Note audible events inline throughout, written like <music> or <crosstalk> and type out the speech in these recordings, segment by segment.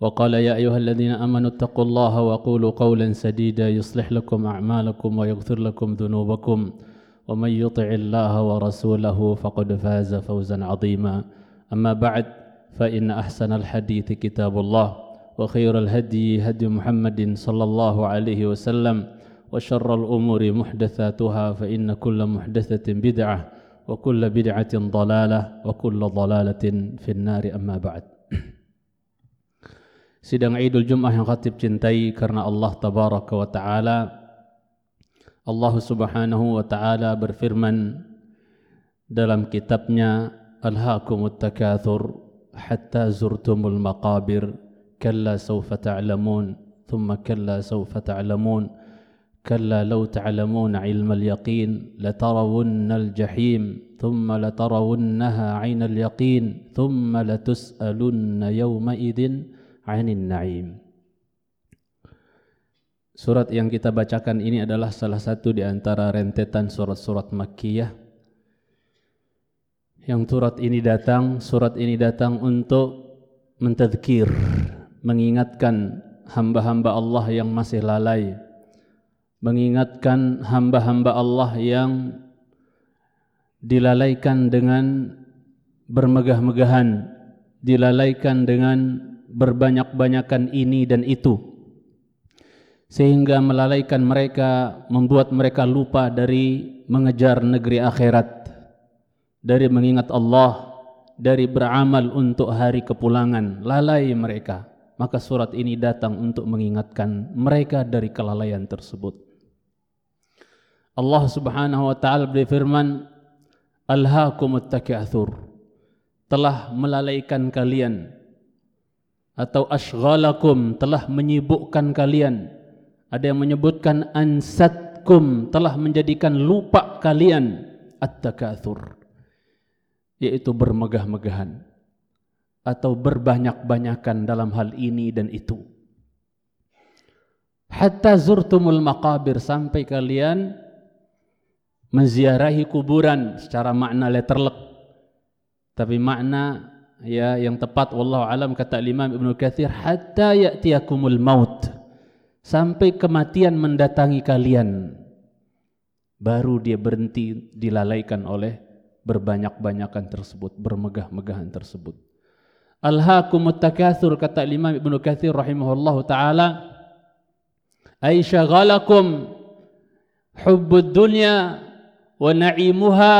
وقال يا أيها الذين آمنوا اتقوا الله وقولوا قولا سديدا يصلح لكم أعمالكم ويغفر لكم ذنوبكم. ومن يطع الله ورسوله فقد فاز فوزا عظيما. أما بعد فإن أحسن الحديث كتاب الله وخير الهدي هدي محمد صلى الله عليه وسلم وشر الأمور محدثاتها فإن كل محدثة بدعة وكل بدعة ضلالة وكل ضلالة في النار. أما بعد Sidang Idul Jumat yang khatib cintai karena Allah Tabaraka wa Ta'ala Allah Subhanahu wa Ta'ala berfirman dalam kitabnya Alhaakumut takathur hatta zurtumul maqabir kalla sawfa ta'lamun thumma kalla sawfa ta'lamun كلا لو تعلمون علم اليقين لترون الجحيم ثم لترونها عين اليقين ثم لتسألن يومئذ Ainin Naim. Surat yang kita bacakan ini adalah salah satu di antara rentetan surat-surat Makkiyah. Yang surat ini datang, surat ini datang untuk mentadkir, mengingatkan hamba-hamba Allah yang masih lalai, mengingatkan hamba-hamba Allah yang dilalaikan dengan bermegah-megahan, dilalaikan dengan berbanyak-banyakan ini dan itu sehingga melalaikan mereka membuat mereka lupa dari mengejar negeri akhirat dari mengingat Allah dari beramal untuk hari kepulangan lalai mereka. Maka surat ini datang untuk mengingatkan mereka dari kelalaian tersebut. Allah Subhanahu wa taala berfirman alhaakumut takatsur telah melalaikan kalian atau ashghalakum telah menyibukkan kalian. Ada yang menyebutkan ansatkum telah menjadikan lupa kalian. At-takatsur yaitu bermegah-megahan. Atau berbanyak-banyakan dalam hal ini dan itu. Hatta zurtumul maqabir sampai kalian menziarahi kuburan secara makna letterlek. Tapi makna ya yang tepat wallahu alam kata Imam Ibnu Katsir hatta ya'tiyakumul maut. Sampai kematian mendatangi kalian. Baru dia berhenti dilalaikan oleh berbanyak-banyakan tersebut bermegah-megahan tersebut. Alhaakumut takatsur kata Imam Ibnu Katsir rahimahullahu taala. Ay syaghalakum hubbud dunya wa na'imuha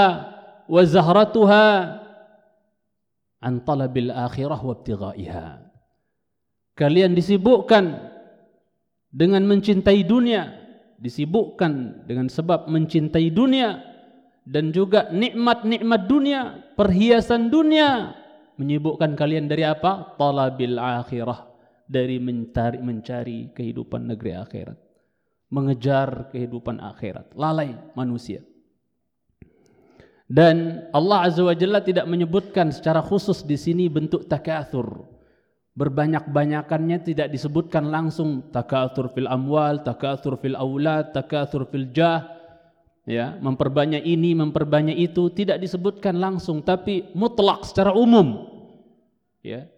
wa zahratuha an talabil akhirah wa. Kalian disibukkan dengan mencintai dunia, disibukkan dengan sebab mencintai dunia dan juga nikmat-nikmat dunia, perhiasan dunia menyibukkan kalian dari apa? Talabil akhirah, dari mencari mencari kehidupan negeri akhirat. Mengejar kehidupan akhirat, lalai manusia. Dan Allah Azza wa Jalla tidak menyebutkan secara khusus di sini bentuk takatsur. Berbanyak-banyakannya tidak disebutkan langsung takatsur fil amwal, takatsur fil aulad, takatsur fil jah. Ya, memperbanyak ini, memperbanyak itu tidak disebutkan langsung tapi mutlak secara umum. Ya.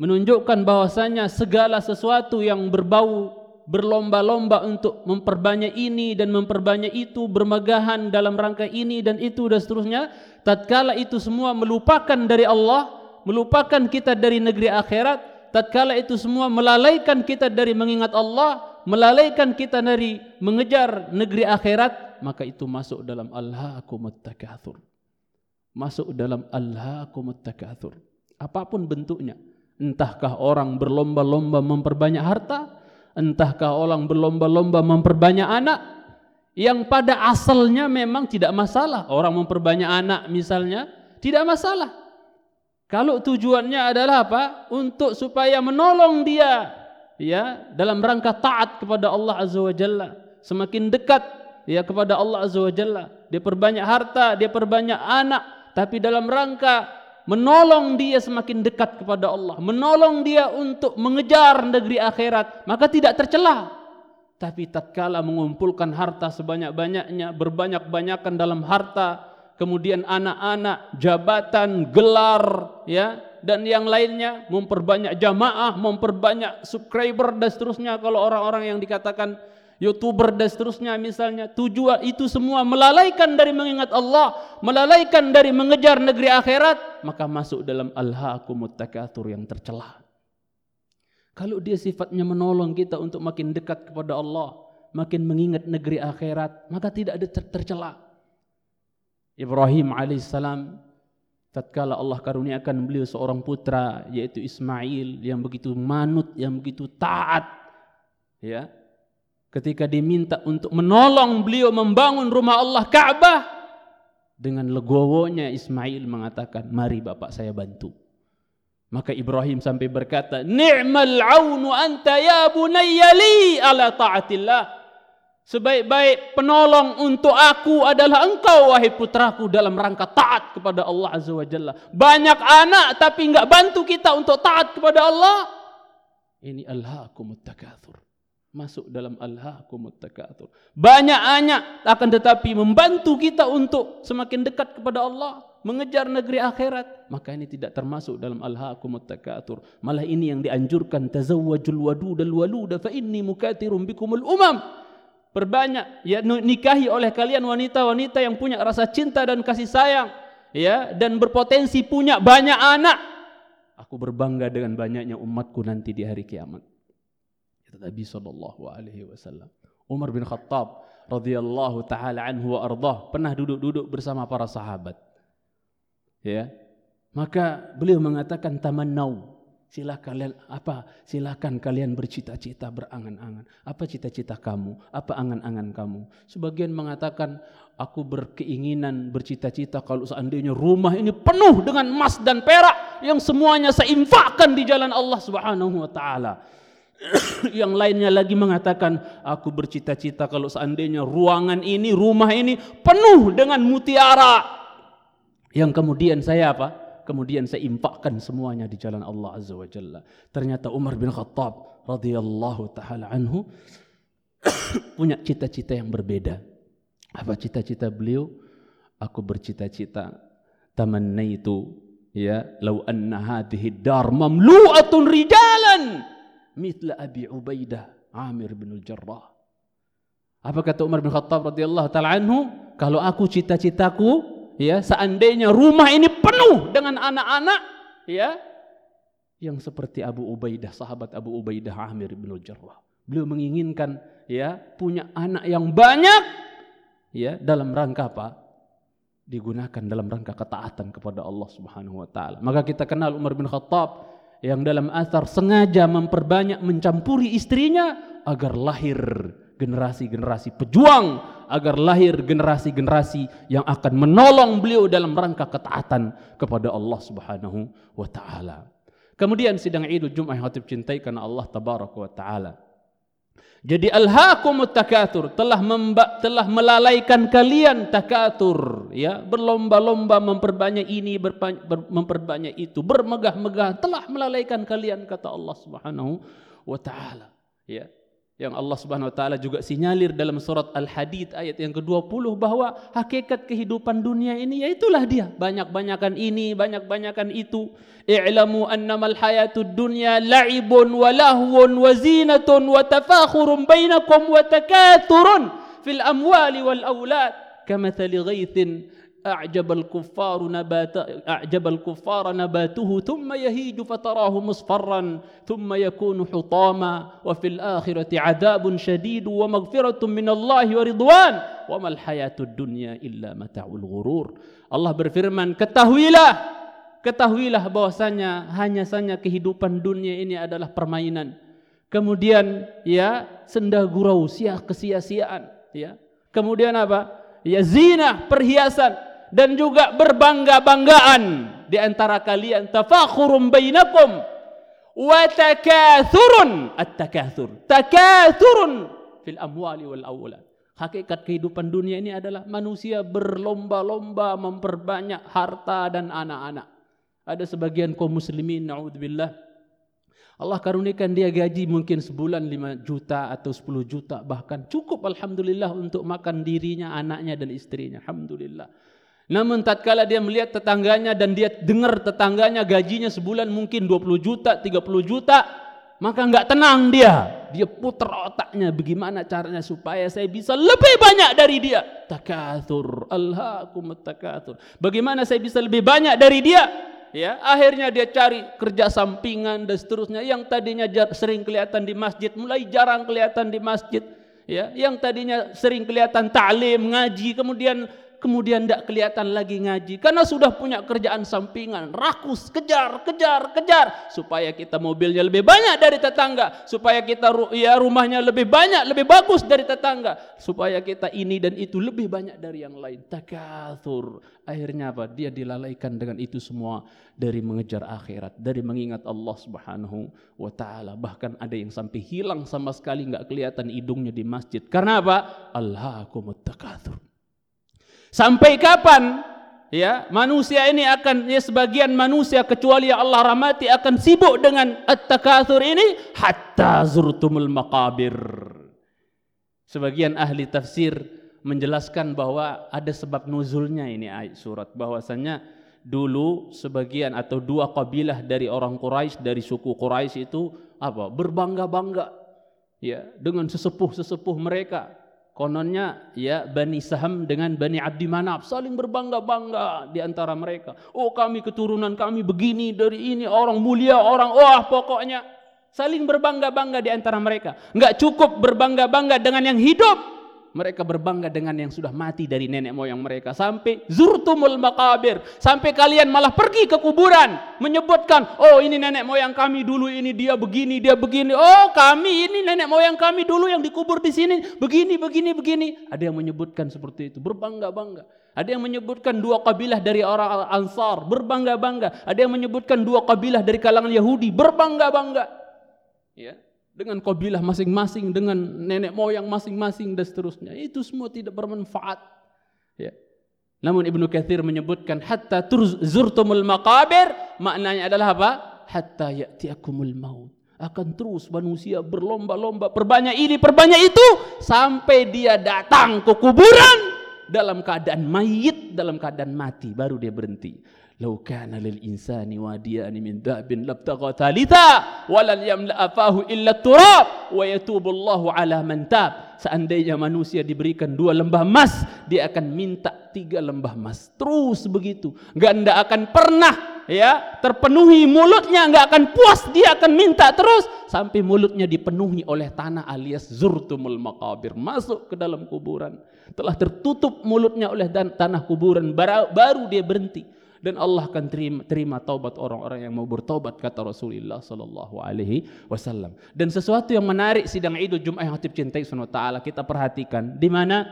Menunjukkan bahwasanya segala sesuatu yang berbau berlomba-lomba untuk memperbanyak ini dan memperbanyak itu, bermegahan dalam rangka ini dan itu dan seterusnya, tatkala itu semua melupakan dari Allah, melupakan kita dari negeri akhirat, tatkala itu semua melalaikan kita dari mengingat Allah, melalaikan kita dari mengejar negeri akhirat, maka itu masuk dalam alhaakumut takatsur. Masuk dalam alhaakumut takatsur. Apa pun bentuknya. Entahkah orang berlomba-lomba memperbanyak harta, entahkah orang berlomba-lomba memperbanyak anak, yang pada asalnya memang tidak masalah. Orang memperbanyak anak misalnya, tidak masalah. Kalau tujuannya adalah apa? Untuk supaya menolong dia ya dalam rangka taat kepada Allah Azza wa Jalla, semakin dekat ya kepada Allah Azza wa Jalla. Dia perbanyak harta, dia perbanyak anak, tapi dalam rangka menolong dia semakin dekat kepada Allah, menolong dia untuk mengejar negeri akhirat, maka tidak tercela. Tapi tatkala mengumpulkan harta sebanyak-banyaknya, berbanyak-banyakan dalam harta, kemudian anak-anak, jabatan, gelar, ya, dan yang lainnya, memperbanyak jamaah, memperbanyak subscriber dan seterusnya kalau orang-orang yang dikatakan youtuber dan seterusnya misalnya tujuan itu semua melalaikan dari mengingat Allah melalaikan dari mengejar negeri akhirat maka masuk dalam alhaakumut takatsur yang tercela. Kalau dia sifatnya menolong kita untuk makin dekat kepada Allah makin mengingat negeri akhirat maka tidak ada tercela. Ibrahim alaihissalam tatkala Allah karuniakan beliau seorang putra yaitu Ismail yang begitu manut yang begitu taat ya ketika diminta untuk menolong beliau membangun rumah Allah Ka'bah dengan legowonya Ismail mengatakan mari bapak saya bantu maka Ibrahim sampai berkata ni'mal aunu anta ya bunayya li ala taatillah Sebaik-baik penolong untuk aku adalah engkau wahai putraku dalam rangka taat kepada Allah Azza wa Jalla. Banyak anak tapi enggak bantu kita untuk taat kepada Allah. Ini alhaakumut takatsur masuk dalam alhaakumut takatsur. Banyak anak akan tetapi membantu kita untuk semakin dekat kepada Allah, mengejar negeri akhirat, maka ini tidak termasuk dalam alhaakumut takatsur. Malah ini yang dianjurkan tazawwajul wadudal waluda fa inni mukatirun bikumul umam. Perbanyak ya nikahi oleh kalian wanita-wanita yang punya rasa cinta dan kasih sayang ya dan berpotensi punya banyak anak. Aku berbangga dengan banyaknya umatku nanti di hari kiamat kata Nabi sallallahu alaihi wasallam. Umar bin Khattab radhiyallahu taala anhu wa ardah pernah duduk-duduk bersama para sahabat. Ya. Maka beliau mengatakan tamannau. Silakan kalian apa? Silakan kalian bercita-cita, berangan-angan. Apa cita-cita kamu? Apa angan-angan kamu? Sebagian mengatakan aku berkeinginan, bercita-cita kalau seandainya rumah ini penuh dengan emas dan perak yang semuanya saya infakkan di jalan Allah Subhanahu wa taala. <coughs> yang lainnya lagi mengatakan aku bercita-cita kalau seandainya ruangan ini rumah ini penuh dengan mutiara. Yang kemudian saya apa? Kemudian saya impakkan semuanya di jalan Allah azza wa jalla. Ternyata Umar bin Khattab radhiyallahu taala anhu <coughs> punya cita-cita yang berbeda. Apa cita-cita beliau? Aku bercita-cita tamannaitu ya lau anna hadhihi dar mamlu'atun rijalan mitla Abi Ubaidah Amir bin Jarrah. Apa kata Umar bin Khattab radhiyallahu taala anhu? Kalau aku cita-citaku ya seandainya rumah ini penuh dengan anak-anak ya yang seperti Abu Ubaidah, sahabat Abu Ubaidah Amir bin Jarrah. Beliau menginginkan ya punya anak yang banyak ya dalam rangka apa? Digunakan dalam rangka ketaatan kepada Allah Subhanahu wa taala. Maka kita kenal Umar bin Khattab yang dalam asar sengaja memperbanyak mencampuri istrinya agar lahir generasi-generasi pejuang, agar lahir generasi-generasi yang akan menolong beliau dalam rangka ketaatan kepada Allah Subhanahu wa taala. Kemudian sidang Idul Jumat yang hatib cintai karena Allah tabaraka wa taala. Jadi alhaakumut takatur. Telah memba, telah melalaikan kalian takatur ya. Berlomba-lomba memperbanyak ini ber, memperbanyak itu. Bermegah-megah telah melalaikan kalian kata Allah Subhanahu wa taala ya yang Allah Subhanahu wa taala juga sinyalir dalam surat Al-Hadid ayat yang ke-20 bahwa hakikat kehidupan dunia ini yaitulah dia. Banyak-banyakan ini banyak-banyakan itu. I'lamu annamal hayatud dunya la'ibun wa lahwun wa zinatun wa tafakhurun bainakum wa takathurun fil amwali wal aulad kamathali ghaithin أعجب الكفار نبات أعجب الكفار نباته ثم يهيج فتراه مصفرا ثم يكون حطاما وفي الآخرة عذاب شديد ومغفرة من الله ورضوان وما الحياة الدنيا إلا متع الغرور الله berfirman ketahuilah ketahuilah bahwasanya hanya saja kehidupan dunia ini adalah permainan. Kemudian ya senda gurau sia kesia-siaan ya. Kemudian apa? Ya zina perhiasan dan juga berbangga-banggaan di antara kalian. Tafakhurum bainakum wa takathurun. At-takathur. Takathurun fil amwali wal awlad. Hakikat kehidupan dunia ini adalah manusia berlomba-lomba memperbanyak harta dan anak-anak. Ada sebagian kaum muslimin naudzubillah. Allah karunikan dia gaji mungkin sebulan 5 juta atau 10 juta. Bahkan cukup alhamdulillah untuk makan dirinya, anaknya dan istrinya. Alhamdulillah. Namun tatkala dia melihat tetangganya dan dia dengar tetangganya gajinya sebulan mungkin 20 juta, 30 juta, maka enggak tenang dia. Dia putar otaknya bagaimana caranya supaya saya bisa lebih banyak dari dia. Takatsur, alhaakum takatsur. Bagaimana saya bisa lebih banyak dari dia? Ya, akhirnya dia cari kerja sampingan dan seterusnya yang tadinya sering kelihatan di masjid mulai jarang kelihatan di masjid. Ya, yang tadinya sering kelihatan ta'lim, ngaji, kemudian kemudian tidak kelihatan lagi ngaji. Karena sudah punya kerjaan sampingan. Rakus kejar kejar kejar. Supaya kita mobilnya lebih banyak dari tetangga. Supaya kita ya rumahnya lebih banyak lebih bagus dari tetangga. Supaya kita ini dan itu lebih banyak dari yang lain. Takatsur. Akhirnya apa? Dia dilalaikan dengan itu semua dari mengejar akhirat dari mengingat Allah Subhanahu wa taala. Bahkan ada yang sampai hilang sama sekali nggak kelihatan hidungnya di masjid. Karena apa? Allah takatsur Sampai kapan? Ya manusia ini akan ya sebagian manusia kecuali yang Allah rahmati akan sibuk dengan at-takatsur ini hatta zurtumul maqabir. Sebagian ahli tafsir menjelaskan bahwa ada sebab nuzulnya ini ayat surat. Bahwasanya dulu sebagian atau dua kabilah dari orang Quraisy dari suku Quraisy itu apa? Berbangga-bangga ya dengan sesepuh-sesepuh mereka Kononnya ya Bani Saham dengan Bani Abdi Manaf saling berbangga-bangga di antara mereka. Oh kami keturunan kami begini dari ini orang mulia orang wah pokoknya saling berbangga-bangga di antara mereka. Enggak cukup berbangga-bangga dengan yang hidup, mereka berbangga dengan yang sudah mati dari nenek moyang mereka. Sampai zurtumul makabir sampai kalian malah pergi ke kuburan. Menyebutkan oh ini nenek moyang kami dulu ini dia begini dia begini. Oh kami ini nenek moyang kami dulu yang dikubur di sini. Begini begini begini. Ada yang menyebutkan seperti itu. Berbangga-bangga. Ada yang menyebutkan dua kabilah dari orang Ansar berbangga-bangga. Ada yang menyebutkan dua kabilah dari kalangan Yahudi berbangga-bangga. Ya dengan kabilah masing-masing, dengan nenek moyang masing-masing dan seterusnya. Itu semua tidak bermanfaat. Ya. Namun Ibnu Katsir menyebutkan hatta zurtumul maqabir maknanya adalah apa? Hatta ya'tiakumul maut. Akan terus manusia berlomba-lomba perbanyak ini, perbanyak itu sampai dia datang ke kuburan dalam keadaan mayit, dalam keadaan mati baru dia berhenti. Lau kana lil insani من min dhabin labtagha thalitha يملأ yamla إلا illa turab wa على من ala. Seandainya manusia diberikan dua lembah emas, dia akan minta tiga lembah emas. Terus begitu. Gak anda akan pernah ya terpenuhi mulutnya gak akan puas dia akan minta terus sampai mulutnya dipenuhi oleh tanah alias zurtumul maqabir masuk ke dalam kuburan telah tertutup mulutnya oleh tanah kuburan baru, baru dia berhenti dan Allah akan terima, terima taubat orang-orang yang mau bertobat kata Rasulullah sallallahu alaihi wasallam. Dan sesuatu yang menarik sidang Idul Jumat yang hatib cintai Subhanahu taala kita perhatikan di mana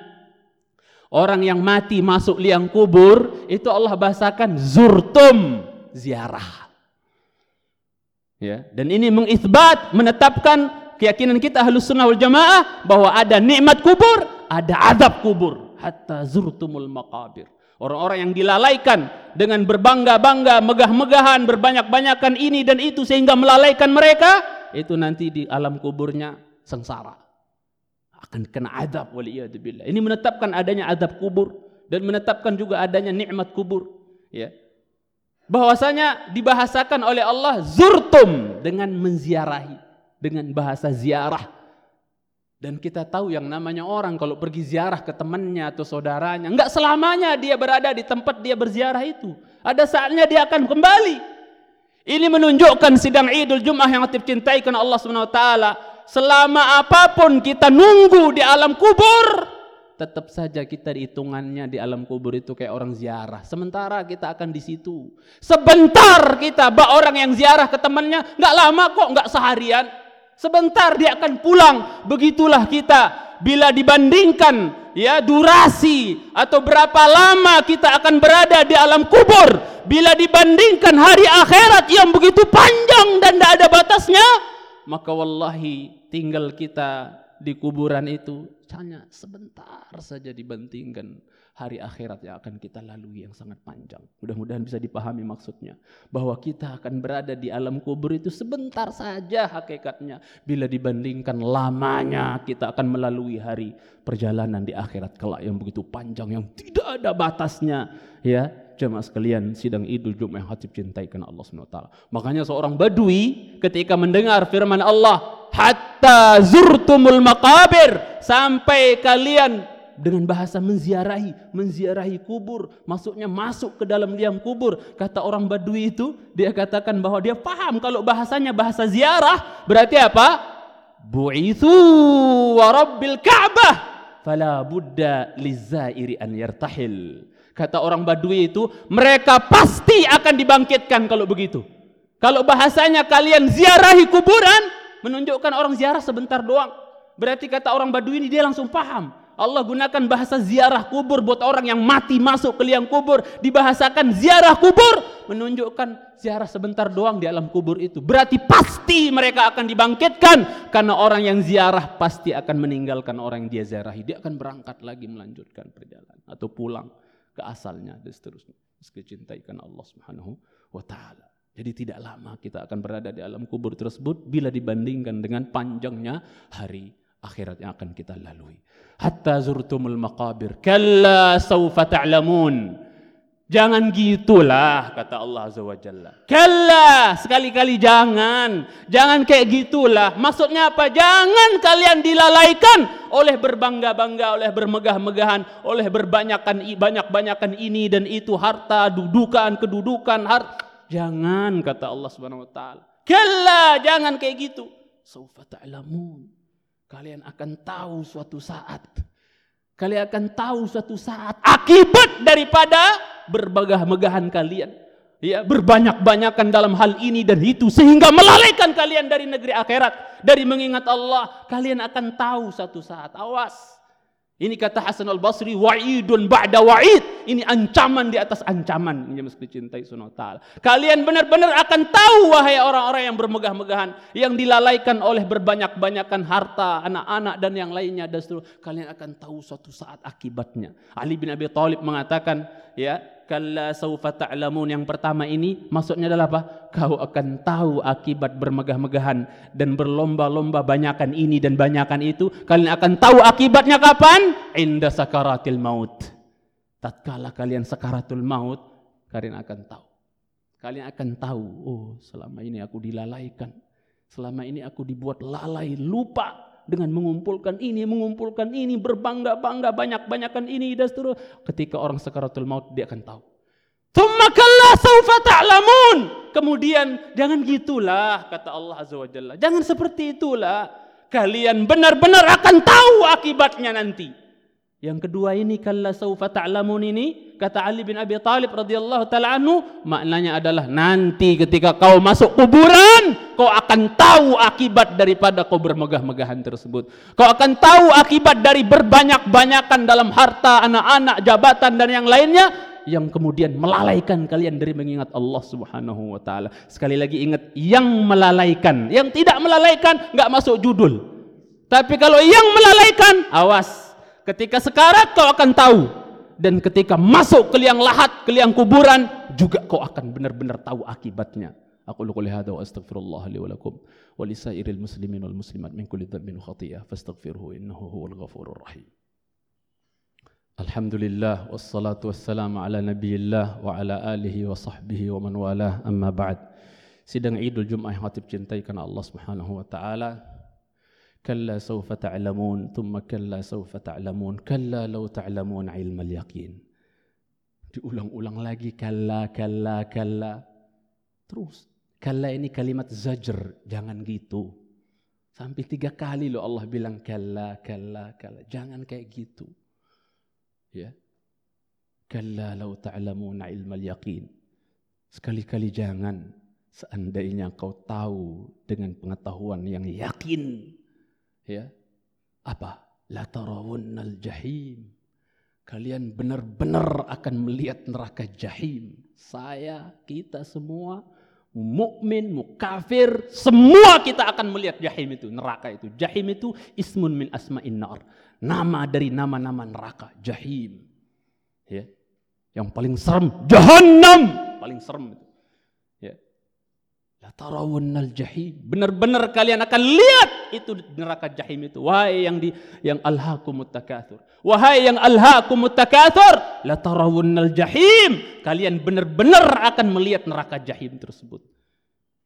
orang yang mati masuk liang kubur itu Allah bahasakan zurtum ziarah. Ya, dan ini mengisbat menetapkan keyakinan kita Ahlus Sunnah wal Jamaah bahwa ada nikmat kubur, ada azab kubur hatta zurtumul maqabir. Orang-orang yang dilalaikan dengan berbangga-bangga, megah-megahan, berbanyak-banyakan ini dan itu sehingga melalaikan mereka, itu nanti di alam kuburnya sengsara. Akan kena adab waliyadzubillah. Ini menetapkan adanya adab kubur dan menetapkan juga adanya nikmat kubur, ya. Bahwasanya dibahasakan oleh Allah zurtum dengan menziarahi dengan bahasa ziarah. Dan kita tahu yang namanya orang kalau pergi ziarah ke temannya atau saudaranya, enggak selamanya dia berada di tempat dia berziarah itu. Ada saatnya dia akan kembali. Ini menunjukkan sidang Idul Jumat yang cintai karena Allah Subhanahu wa taala. Selama apa pun kita nunggu di alam kubur, tetap saja kita hitungannya di alam kubur itu kayak orang ziarah. Sementara kita akan di situ. Sebentar kita, bak orang yang ziarah ke temannya, enggak lama kok, enggak seharian. Sebentar dia akan pulang. Begitulah kita. Bila dibandingkan ya durasi atau berapa lama kita akan berada di alam kubur. Bila dibandingkan hari akhirat yang begitu panjang dan tidak ada batasnya maka wallahi tinggal kita di kuburan itu hanya sebentar saja dibandingkan hari akhirat yang akan kita lalui yang sangat panjang. Mudah-mudahan bisa dipahami maksudnya. Bahwa kita akan berada di alam kubur itu sebentar saja hakikatnya. Bila dibandingkan lamanya kita akan melalui hari perjalanan di akhirat kelak yang begitu panjang yang tidak ada batasnya. Ya, jemaah sekalian sidang idul Jumat yang hatib cintai karena Allah SWT. Makanya seorang badui ketika mendengar firman Allah, hatta zurtumul makabir sampai kalian dengan bahasa menziarahi, menziarahi kubur, maksudnya masuk ke dalam liang kubur. Kata orang Badui itu, dia katakan bahwa dia paham kalau bahasanya bahasa ziarah, berarti apa? Bu'ithu wa rabbil Ka'bah, fala budda lizairi an yartahil. Kata orang Badui itu, mereka pasti akan dibangkitkan kalau begitu. Kalau bahasanya kalian ziarahi kuburan, menunjukkan orang ziarah sebentar doang. Berarti kata orang Badui ini dia langsung paham. Allah gunakan bahasa ziarah kubur buat orang yang mati masuk ke liang kubur. Dibahasakan ziarah kubur menunjukkan ziarah sebentar doang di alam kubur itu. Berarti pasti mereka akan dibangkitkan karena orang yang ziarah pasti akan meninggalkan orang yang dia ziarahi. Dia akan berangkat lagi melanjutkan perjalanan atau pulang ke asalnya dan seterusnya. Meski cintai karena Allah Subhanahu wa taala. Jadi tidak lama kita akan berada di alam kubur tersebut bila dibandingkan dengan panjangnya hari akhirat yang akan kita lalui. Hatta zurtumul maqabir. Kalla sawfa ta'lamun. Jangan gitulah kata Allah Azza wa Jalla. Kalla, sekali-kali jangan. Jangan kayak gitulah. Maksudnya apa? Jangan kalian dilalaikan oleh berbangga-bangga, oleh bermegah-megahan, oleh berbanyakan banyak-banyakan ini dan itu harta, dudukan, kedudukan, harta. Jangan kata Allah Subhanahu wa taala. Kalla, jangan kayak gitu. Saufa ta'lamun. Kalian akan tahu suatu saat. Kalian akan tahu suatu saat akibat daripada berbagah-megahan kalian. Ya, berbanyak-banyakan dalam hal ini dan itu sehingga melalaikan kalian dari negeri akhirat, dari mengingat Allah. Kalian akan tahu suatu saat. Awas. Ini kata Hasan al-Basri, wa'idun ba'da wa'id. Ini ancaman di atas ancaman. Ini mesti cintai sunnah ta'ala. Kalian benar-benar akan tahu wahai orang-orang yang bermegah-megahan. Yang dilalaikan oleh berbanyak-banyakan harta, anak-anak dan yang lainnya. Dan seterusnya. Kalian akan tahu suatu saat akibatnya. Ali bin Abi Thalib mengatakan, ya kalla saufa ta'lamun yang pertama ini maksudnya adalah apa? Kau akan tahu akibat bermegah-megahan dan berlomba-lomba banyakan ini dan banyakan itu. Kalian akan tahu akibatnya kapan? Inda sakaratil maut. Tatkala kalian sakaratul maut, kalian akan tahu. Kalian akan tahu, oh selama ini aku dilalaikan. Selama ini aku dibuat lalai, lupa dengan mengumpulkan ini, mengumpulkan ini, berbangga-bangga, banyak-banyakan ini dan seterusnya. Ketika orang sekaratul maut dia akan tahu. Tsumma saufa ta'lamun. Kemudian jangan gitulah kata Allah Azza wa Jalla. Jangan seperti itulah. Kalian benar-benar akan tahu akibatnya nanti. Yang kedua ini kalla saufa ta'lamun ini kata Ali bin Abi Talib radhiyallahu taala anhu maknanya adalah nanti ketika kau masuk kuburan kau akan tahu akibat daripada kau bermegah-megahan tersebut. Kau akan tahu akibat dari berbanyak-banyakan dalam harta, anak-anak, jabatan dan yang lainnya yang kemudian melalaikan kalian dari mengingat Allah Subhanahu wa taala. Sekali lagi ingat yang melalaikan, yang tidak melalaikan enggak masuk judul. Tapi kalau yang melalaikan, awas Ketika sekarat kau akan tahu dan ketika masuk ke liang lahat, ke liang kuburan juga kau akan benar-benar tahu akibatnya. Aku lu hadza wa astaghfirullah li wa lakum wa lisairil muslimin wal muslimat min kulli dhanbin wa khati'ah fastaghfiruhu innahu huwal ghafurur rahim. Alhamdulillah wassalatu wassalamu ala nabiyillah wa ala alihi wa sahbihi wa man walah amma ba'd. Sidang Idul Jumat yang hatib cintai Allah Subhanahu wa taala كلا سوف تعلمون ثم كلا سوف تعلمون كلا لو تعلمون علم اليقين diulang-ulang lagi kalla kalla kalla terus kalla ini kalimat zajr jangan gitu sampai tiga kali loh Allah bilang kalla kalla kalla jangan kayak gitu ya kalla law ta'lamuna ilmal yaqin sekali-kali jangan seandainya kau tahu dengan pengetahuan yang yakin ya. Apa? La tarawunnal jahim kalian benar-benar akan melihat neraka jahim. Saya kita semua mukmin mukafir semua kita akan melihat jahim itu neraka itu. Jahim itu ismun min asma'in nar. Nama dari nama-nama neraka jahim. Ya. Yang paling serem jahannam! Paling serem itu tarawunnal jahim. Benar-benar kalian akan lihat itu neraka jahim itu. Wahai yang di yang takatsur. Wahai yang alhaqumut takatsur, la tarawunnal jahim. Kalian benar-benar akan melihat neraka jahim tersebut.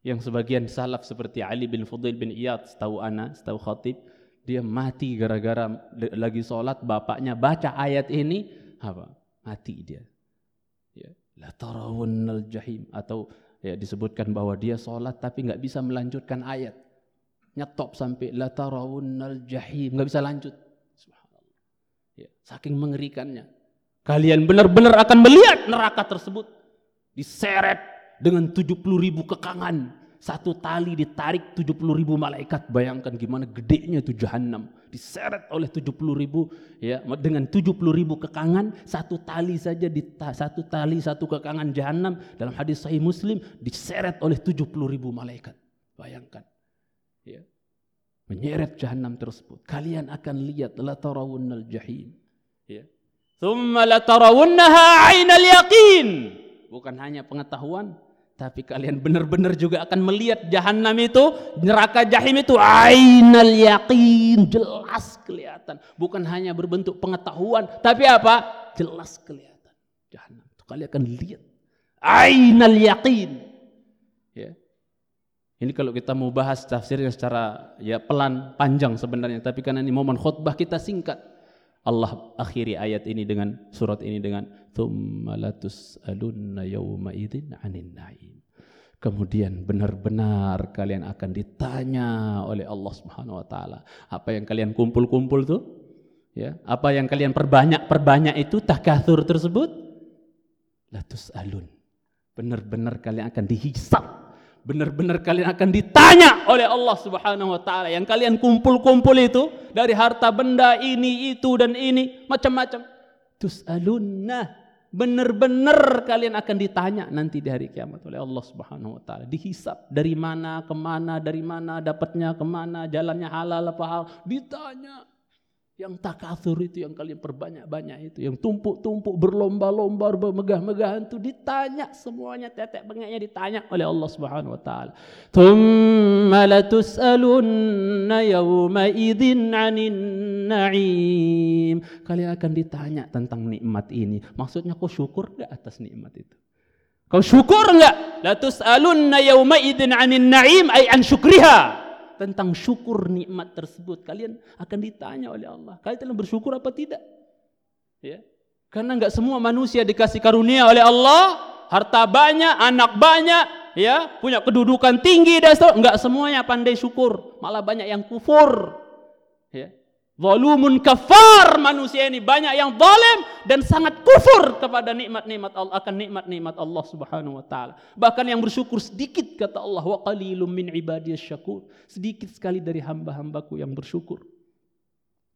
Yang sebagian salaf seperti Ali bin Fudail bin Iyad, setahu ana, setahu khatib, dia mati gara-gara lagi sholat bapaknya baca ayat ini apa? Mati dia. Ya, la jahim atau ya disebutkan bahwa dia sholat tapi nggak bisa melanjutkan ayat. Nyetop sampai la tarawunnal jahim. Nggak bisa lanjut. Ya, saking mengerikannya. Kalian benar-benar akan melihat neraka tersebut diseret dengan 70 ribu kekangan. Satu tali ditarik 70 ribu malaikat. Bayangkan gimana gedenya itu jahanam. Diseret oleh 70 ribu. ya Dengan 70 ribu kekangan. Satu tali saja. Di, satu tali satu kekangan jahanam. Dalam hadis sahih muslim. Diseret oleh 70 ribu malaikat. Bayangkan. Ya. Menyeret jahanam tersebut. Kalian akan lihat. La tarawunnal jahim. Ya. Thumma la tarawunnaha aynal yaqin. Bukan hanya pengetahuan tapi kalian benar-benar juga akan melihat jahanam itu, neraka jahim itu ainal yakin, jelas kelihatan. Bukan hanya berbentuk pengetahuan, tapi apa? Jelas kelihatan. Jahanam itu kalian akan lihat. Ainal yakin. Ya. Ini kalau kita mau bahas tafsirnya secara ya pelan, panjang sebenarnya, tapi karena ini momen khutbah kita singkat. Allah akhiri ayat ini dengan surat ini dengan thumma latus'alunna yawma idzin 'anil na'im. Kemudian benar-benar kalian akan ditanya oleh Allah Subhanahu wa taala. Apa yang kalian kumpul-kumpul tuh? Ya, apa yang kalian perbanyak-perbanyak itu takatsur tersebut? Latus'alun. Benar-benar kalian akan dihisap benar-benar kalian akan ditanya oleh Allah Subhanahu wa taala. Yang kalian kumpul-kumpul itu dari harta benda ini itu dan ini macam-macam. Tus'alunna. Benar-benar kalian akan ditanya nanti di hari kiamat oleh Allah Subhanahu wa taala. Dihisap dari mana ke mana, dari mana dapatnya ke mana, jalannya halal apa hal, ditanya. Yang takatsur itu yang kalian perbanyak-banyak itu. Yang tumpuk-tumpuk berlomba-lomba bermegah-megahan itu ditanya semuanya tetek bengeknya ditanya oleh Allah Subhanahu wa taala. Tsumma latus'alunna yawma idzin 'anin na'im. Kalian akan ditanya tentang nikmat ini. Maksudnya kau syukur enggak atas nikmat itu? Kau syukur enggak? Latus'alunna yawma idzin 'anin na'im ay an syukriha tentang syukur nikmat tersebut kalian akan ditanya oleh Allah kalian telah bersyukur apa tidak? Ya. Karena nggak semua manusia dikasih karunia oleh Allah harta banyak anak banyak ya punya kedudukan tinggi dan nggak semuanya pandai syukur malah banyak yang kufur Zalumun kafar manusia ini banyak yang zalim dan sangat kufur kepada nikmat-nikmat Allah akan nikmat-nikmat Allah Subhanahu wa taala. Bahkan yang bersyukur sedikit kata Allah wa qalilum min ibadiyas syakur. Sedikit sekali dari hamba-hambaku yang bersyukur.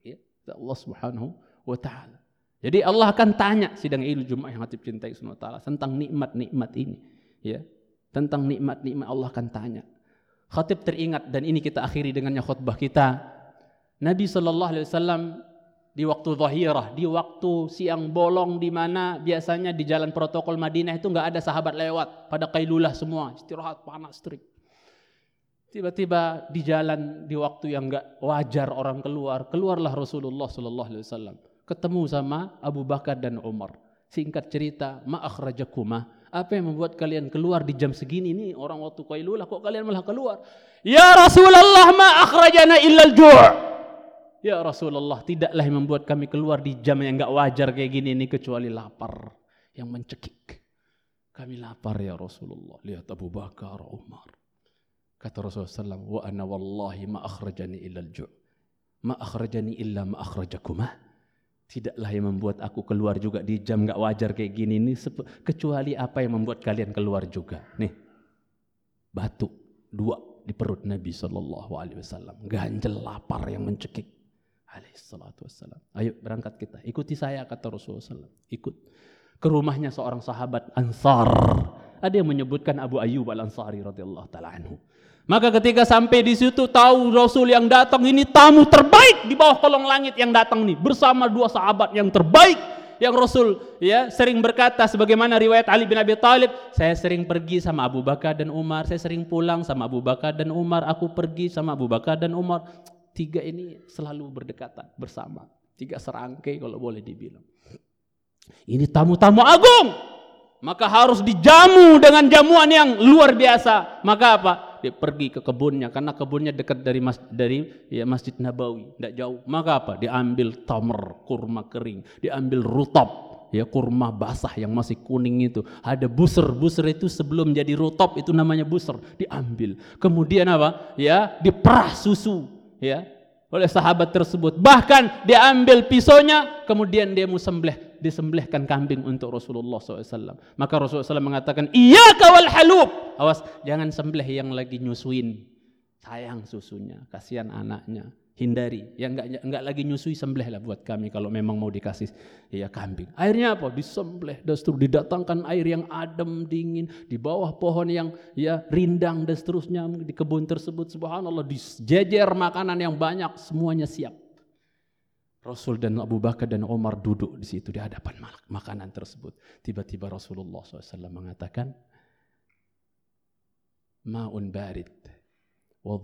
Ya, Allah Subhanahu wa taala. Jadi Allah akan tanya sidang ilmu Jumat yang hati cintai Subhanahu wa taala tentang nikmat-nikmat ini, ya. Tentang nikmat-nikmat Allah akan tanya. Khatib teringat dan ini kita akhiri dengannya khutbah kita Nabi Shallallahu Alaihi Wasallam di waktu zahirah, di waktu siang bolong di mana biasanya di jalan protokol Madinah itu nggak ada sahabat lewat, pada kailulah semua, istirahat panas terik. Tiba-tiba di jalan di waktu yang nggak wajar orang keluar, keluarlah Rasulullah Shallallahu Alaihi Wasallam, ketemu sama Abu Bakar dan Umar. Singkat cerita, ma'akhrajakuma, Apa yang membuat kalian keluar di jam segini nih orang waktu Qailulah kok kalian malah keluar? Ya Rasulullah ma akhrajana illa al-ju'. Ya Rasulullah, tidaklah yang membuat kami keluar di jam yang enggak wajar kayak gini ini kecuali lapar yang mencekik. Kami lapar ya Rasulullah. Lihat Abu Bakar, Umar. Kata Rasulullah SAW, wa ana wallahi ma akhrajani illa al-ju' ma akhrajani illa ma akhrajakuma tidaklah yang membuat aku keluar juga di jam gak wajar kayak gini nih kecuali apa yang membuat kalian keluar juga nih batu dua di perut Nabi Shallallahu Alaihi Wasallam ganjel lapar yang mencekik alaihi salatu wassalam ayo berangkat kita. Ikuti saya kata Rasulullah SAW ikut ke rumahnya seorang sahabat Ansar. Ada yang menyebutkan Abu Ayyub Al Ansari radhiyallahu taala anhu. Maka ketika sampai di situ tahu Rasul yang datang ini tamu terbaik di bawah kolong langit yang datang nih bersama dua sahabat yang terbaik yang Rasul ya sering berkata sebagaimana riwayat Ali bin Abi Thalib saya sering pergi sama Abu Bakar dan Umar. Saya sering pulang sama Abu Bakar dan Umar. Aku pergi sama Abu Bakar dan Umar tiga ini selalu berdekatan bersama. Tiga serangkai kalau boleh dibilang. Ini tamu-tamu agung. Maka harus dijamu dengan jamuan yang luar biasa. Maka apa? Dia pergi ke kebunnya. Karena kebunnya dekat dari mas, dari ya Masjid Nabawi, tidak jauh. Maka apa? Diambil tamar, kurma kering, diambil rutop, ya kurma basah yang masih kuning itu. Ada buser, buser itu sebelum jadi rutop itu namanya buser, diambil. Kemudian apa? Ya, diperah susu, ya oleh sahabat tersebut. Bahkan diambil pisaunya, kemudian dia mau sembelih disembelihkan kambing untuk Rasulullah SAW. Maka Rasulullah SAW mengatakan, Iya kawal halub. Awas, jangan sembelih yang lagi nyusuin. Sayang susunya, kasihan anaknya. Hindari, yang enggak, enggak lagi nyusui sembelih lah buat kami kalau memang mau dikasih ya kambing. Airnya apa? Disembelih, dan seterusnya didatangkan air yang adem, dingin, di bawah pohon yang ya rindang dan seterusnya di kebun tersebut. Subhanallah, dijejer makanan yang banyak, semuanya siap. Rasul dan Abu Bakar dan Umar duduk di situ di hadapan makanan tersebut. Tiba-tiba Rasulullah SAW mengatakan, Ma'un barid, wa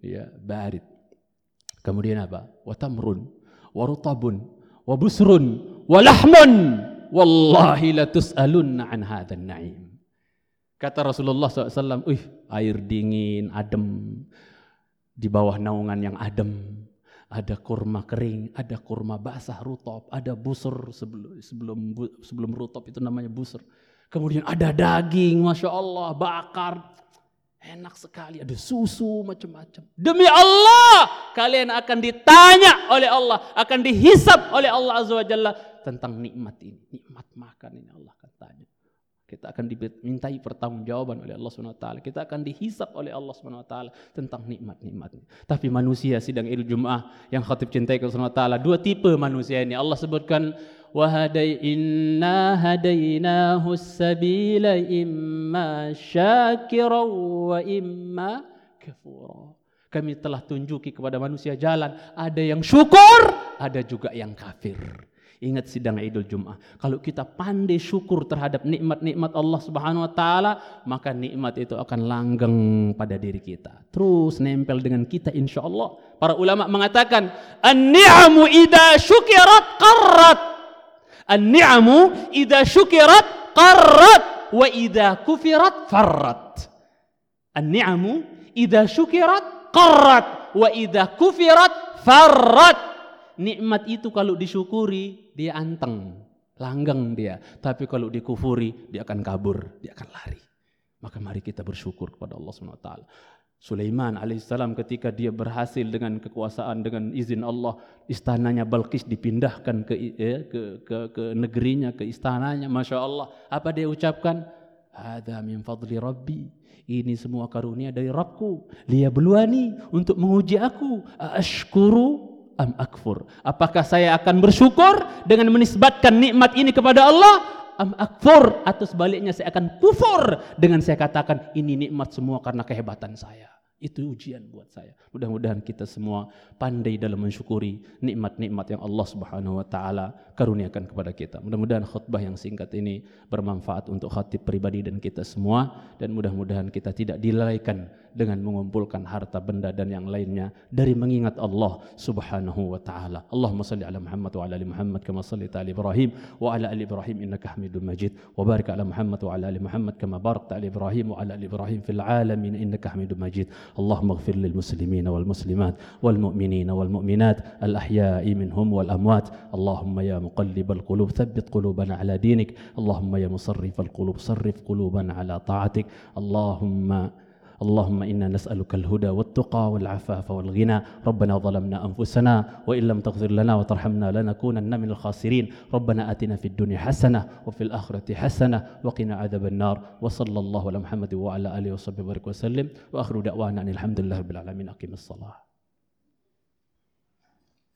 ya barid. Kemudian apa? Wa tamrun, wa rutabun, wa busrun, wa lahmun. Wallahi la tus'alunna an hadhan na'im. Kata Rasulullah SAW, Uih, air dingin, adem, di bawah naungan yang adem, ada kurma kering, ada kurma basah rutop, ada busur sebelum sebelum sebelum rutop itu namanya busur. Kemudian ada daging, masya Allah, bakar, enak sekali. Ada susu macam-macam. Demi Allah, kalian akan ditanya oleh Allah, akan dihisap oleh Allah Azza wa Jalla tentang nikmat ini, nikmat makan ini Allah akan tanya. Kita akan dimintai pertanggungjawaban oleh Allah SWT. Kita akan dihisap oleh Allah SWT tentang nikmat-nikmatnya. Tapi manusia sidang Idul Jum'ah yang khatib cintai ke Allah SWT. Dua tipe manusia ini. Allah sebutkan wahadai inna hadainahu sabila imma wa imma kafura. Kami telah tunjuki kepada manusia jalan. Ada yang syukur, ada juga yang kafir. Ingat sidang Idul Jum'ah. Kalau kita pandai syukur terhadap nikmat-nikmat Allah Subhanahu wa taala, maka nikmat itu akan langgeng pada diri kita. Terus nempel dengan kita insya Allah. Para ulama mengatakan, "An-ni'amu idza syukirat qarrat." An-ni'amu idza syukirat qarrat wa idza kufirat farrat. An-ni'amu idza syukirat qarrat wa idza kufirat farrat nikmat itu kalau disyukuri dia anteng, langgeng dia. Tapi kalau dikufuri dia akan kabur, dia akan lari. Maka mari kita bersyukur kepada Allah SWT. Sulaiman alaihissalam ketika dia berhasil dengan kekuasaan dengan izin Allah istananya Balkis dipindahkan ke, ya, ke, ke ke negerinya ke istananya masya Allah apa dia ucapkan ada min fadli Rabbi ini semua karunia dari Rabbku liya beluani untuk menguji aku ashkuru am akfur? Apakah saya akan bersyukur dengan menisbatkan nikmat ini kepada Allah am akfur atau sebaliknya saya akan kufur dengan saya katakan ini nikmat semua karena kehebatan saya. Itu ujian buat saya. Mudah-mudahan kita semua pandai dalam mensyukuri nikmat-nikmat yang Allah Subhanahu wa taala karuniakan kepada kita. Mudah-mudahan khutbah yang singkat ini bermanfaat untuk hati pribadi dan kita semua dan mudah-mudahan kita tidak dilalaikan dengan mengumpulkan harta benda dan yang lainnya dari mengingat Allah Subhanahu wa taala. Allahumma salli ala Muhammad wa ala ali Muhammad kama sallaita ala Ibrahim wa ala ali Ibrahim innaka Hamidum Majid wa barik ala Muhammad wa ala ali Muhammad kama barakta ala Ibrahim wa ala ali Ibrahim fil alamin innaka Hamidum Majid. اللهم اغفر للمسلمين والمسلمات والمؤمنين والمؤمنات الأحياء منهم والأموات. اللهم يا مقلب القلوب ثبت قلوبنا على دينك. اللهم يا مصرف القلوب صرف قلوبنا على طاعتك. اللهم اللهم إنا نسألك الهدى والتقى والعفاف والغنى. ربنا ظلمنا أنفسنا وإن لم تغفر لنا وترحمنا لنكونن من الخاسرين. ربنا آتنا في الدنيا حسنة وفي الآخرة حسنة وقنا عذاب النار. وصلى الله على محمد وعلى آله وصحبه وبارك وسلم. وآخر دعوانا أن الحمد لله رب العالمين. أقيم الصلاة.